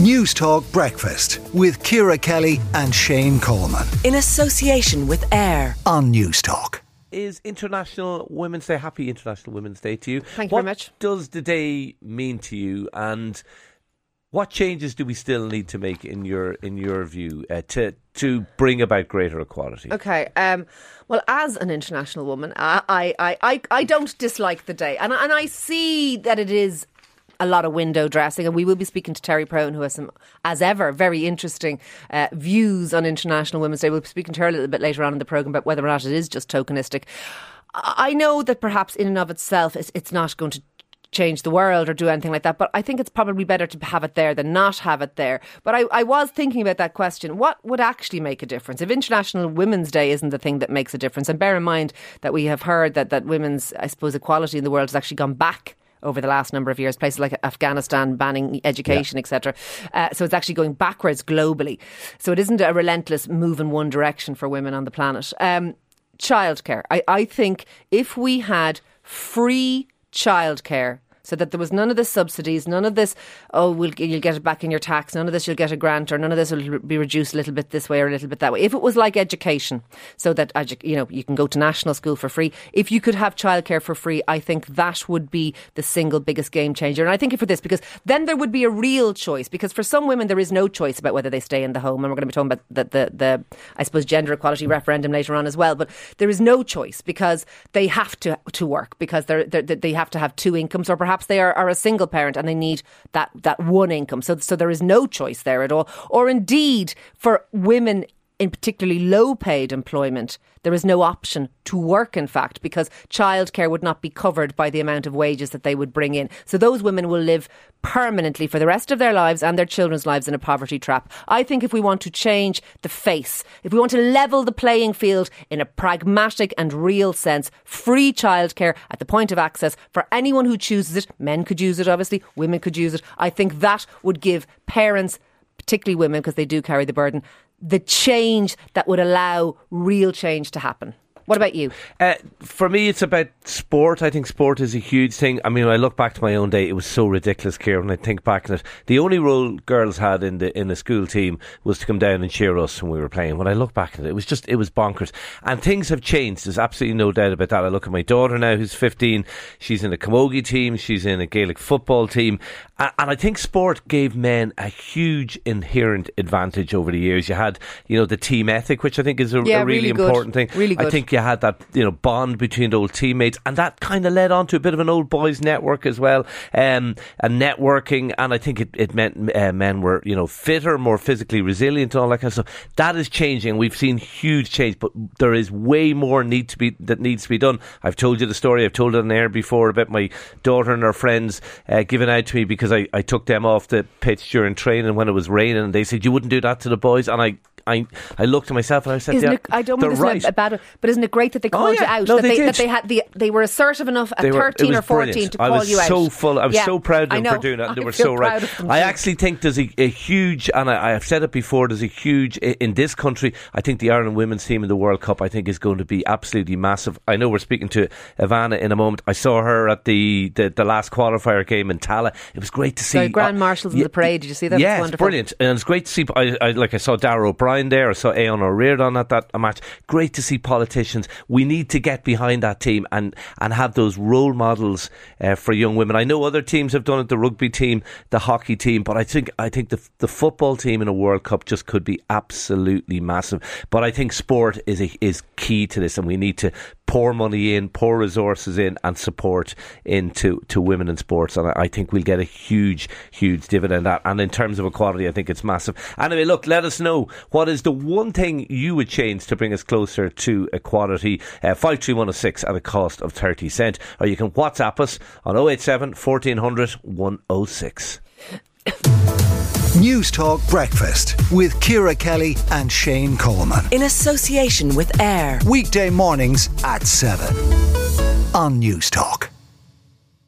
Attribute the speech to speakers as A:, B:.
A: Newstalk Breakfast with Ciara Kelly and Shane Coleman.
B: In association with AIR
A: on Newstalk.
C: Is International Women's Day. Happy International Women's Day to you.
D: Thank you
C: what
D: very much.
C: does the day mean to you and what changes do we still need to make in your in your view uh, to to bring about greater equality?
D: Okay. Um, well, as an international woman, I, I, I, I don't dislike the day, and and I see that it is a lot of window dressing, and we will be speaking to Terry Prone, who has some, as ever, very interesting uh, views on International Women's Day. We'll be speaking to her a little bit later on in the programme about whether or not it is just tokenistic. I know that perhaps in and of itself, it's, it's not going to change the world or do anything like that. But I think it's probably better to have it there than not have it there. But I, I, was thinking about that question. What would actually make a difference? If International Women's Day isn't the thing that makes a difference, and bear in mind that we have heard that, that women's, I suppose, equality in the world has actually gone back over the last number of years, places like Afghanistan banning education, yeah. etc. Uh, so it's actually going backwards globally. So it isn't a relentless move in one direction for women on the planet. Um, childcare. I, I think if we had free childcare so that there was none of the subsidies, none of this, oh, we'll, you'll get it back in your tax, none of this you'll get a grant, or none of this will be reduced a little bit this way or a little bit that way. If it was like education, so that, you know, you can go to national school for free, if you could have childcare for free, I think that would be the single biggest game changer. And I think for this, because then there would be a real choice, because for some women, there is no choice about whether they stay in the home. And we're going to be talking about the, the, the I suppose, gender equality referendum later on as well. But there is no choice because they have to, to work, because they're, they're, they have to have two incomes, or perhaps they are, are a single parent and they need that, that one income. So, so there is no choice there at all. Or indeed, for women in particularly low paid employment, there is no option to work, in fact, because childcare would not be covered by the amount of wages that they would bring in. So those women will live permanently for the rest of their lives and their children's lives in a poverty trap. I think if we want to change the face, if we want to level the playing field in a pragmatic and real sense, free childcare at the point of access for anyone who chooses it, men could use it, obviously, women could use it. I think that would give parents particularly women, because they do carry the burden, the change that would allow real change to happen. What about you?
C: Uh, for me, it's about sport. I think sport is a huge thing. I mean, when I look back to my own day, it was so ridiculous, Ciara, when I think back on it. The only role girls had in the in the school team was to come down and cheer us when we were playing. When I look back at it, it was just, it was bonkers. And things have changed. There's absolutely no doubt about that. I look at my daughter now, who's 15. She's in a camogie team. She's in a Gaelic football team. And, and I think sport gave men a huge inherent advantage over the years. You had, you know, the team ethic, which I think is a,
D: yeah,
C: a really,
D: really
C: important thing.
D: Really good.
C: I think you had that you know bond between old teammates, and that kind of led on to a bit of an old boys network as well, um, and networking. And I think it, it meant uh, men were you know fitter, more physically resilient, and all that kind of stuff. That is changing. We've seen huge change, but there is way more need to be that needs to be done. I've told you the story. I've told it on air before about my daughter and her friends uh, giving out to me because I, I took them off the pitch during training when it was raining, and they said you wouldn't do that to the boys, and I I I looked at myself and I said, yeah,
D: it, I don't mean this
C: right.
D: a bad, but isn't it great that they called
C: oh, yeah.
D: you out?
C: No,
D: that,
C: they,
D: they that they had the they were assertive enough at
C: they were,
D: thirteen or fourteen
C: brilliant.
D: to call
C: I was
D: you out.
C: so full. I was
D: yeah,
C: so proud of them
D: for
C: doing that. They
D: I
C: were so right. I actually think there's a, a huge, and I, have said it before. There's a huge in this country. I think the Ireland women's team in the World Cup. I think is going to be absolutely massive. I know we're speaking to Ivana in a moment. I saw her at the the, the last qualifier game in Tallaght. It was great to see.
D: The Grand uh, Marshals in the parade. Did you see that?
C: Yeah,
D: it's,
C: brilliant, and it's great to see. I, I like I saw Darragh O'Brien there. I saw Aodhán Ó Ríordáin at that match. Great to see politicians. We need to get behind that team and and have those role models uh, for young women. I know other teams have done it. The rugby team, the hockey team, but I think I think the the football team in a World Cup just could be absolutely massive. But I think sport is a, is key to this, and we need to pour money in, pour resources in, and support into to women in sports. And I, I think we'll get a huge, huge dividend. And in terms of equality, I think it's massive. Anyway, look, let us know what is the one thing you would change to bring us closer to equality. Uh, 53106 at a cost of 30 cent. Or you can WhatsApp us on 087 1400 106.
A: Newstalk Breakfast with Ciara Kelly and Shane Coleman.
B: In association with AIR.
A: Weekday mornings at 7 on Newstalk.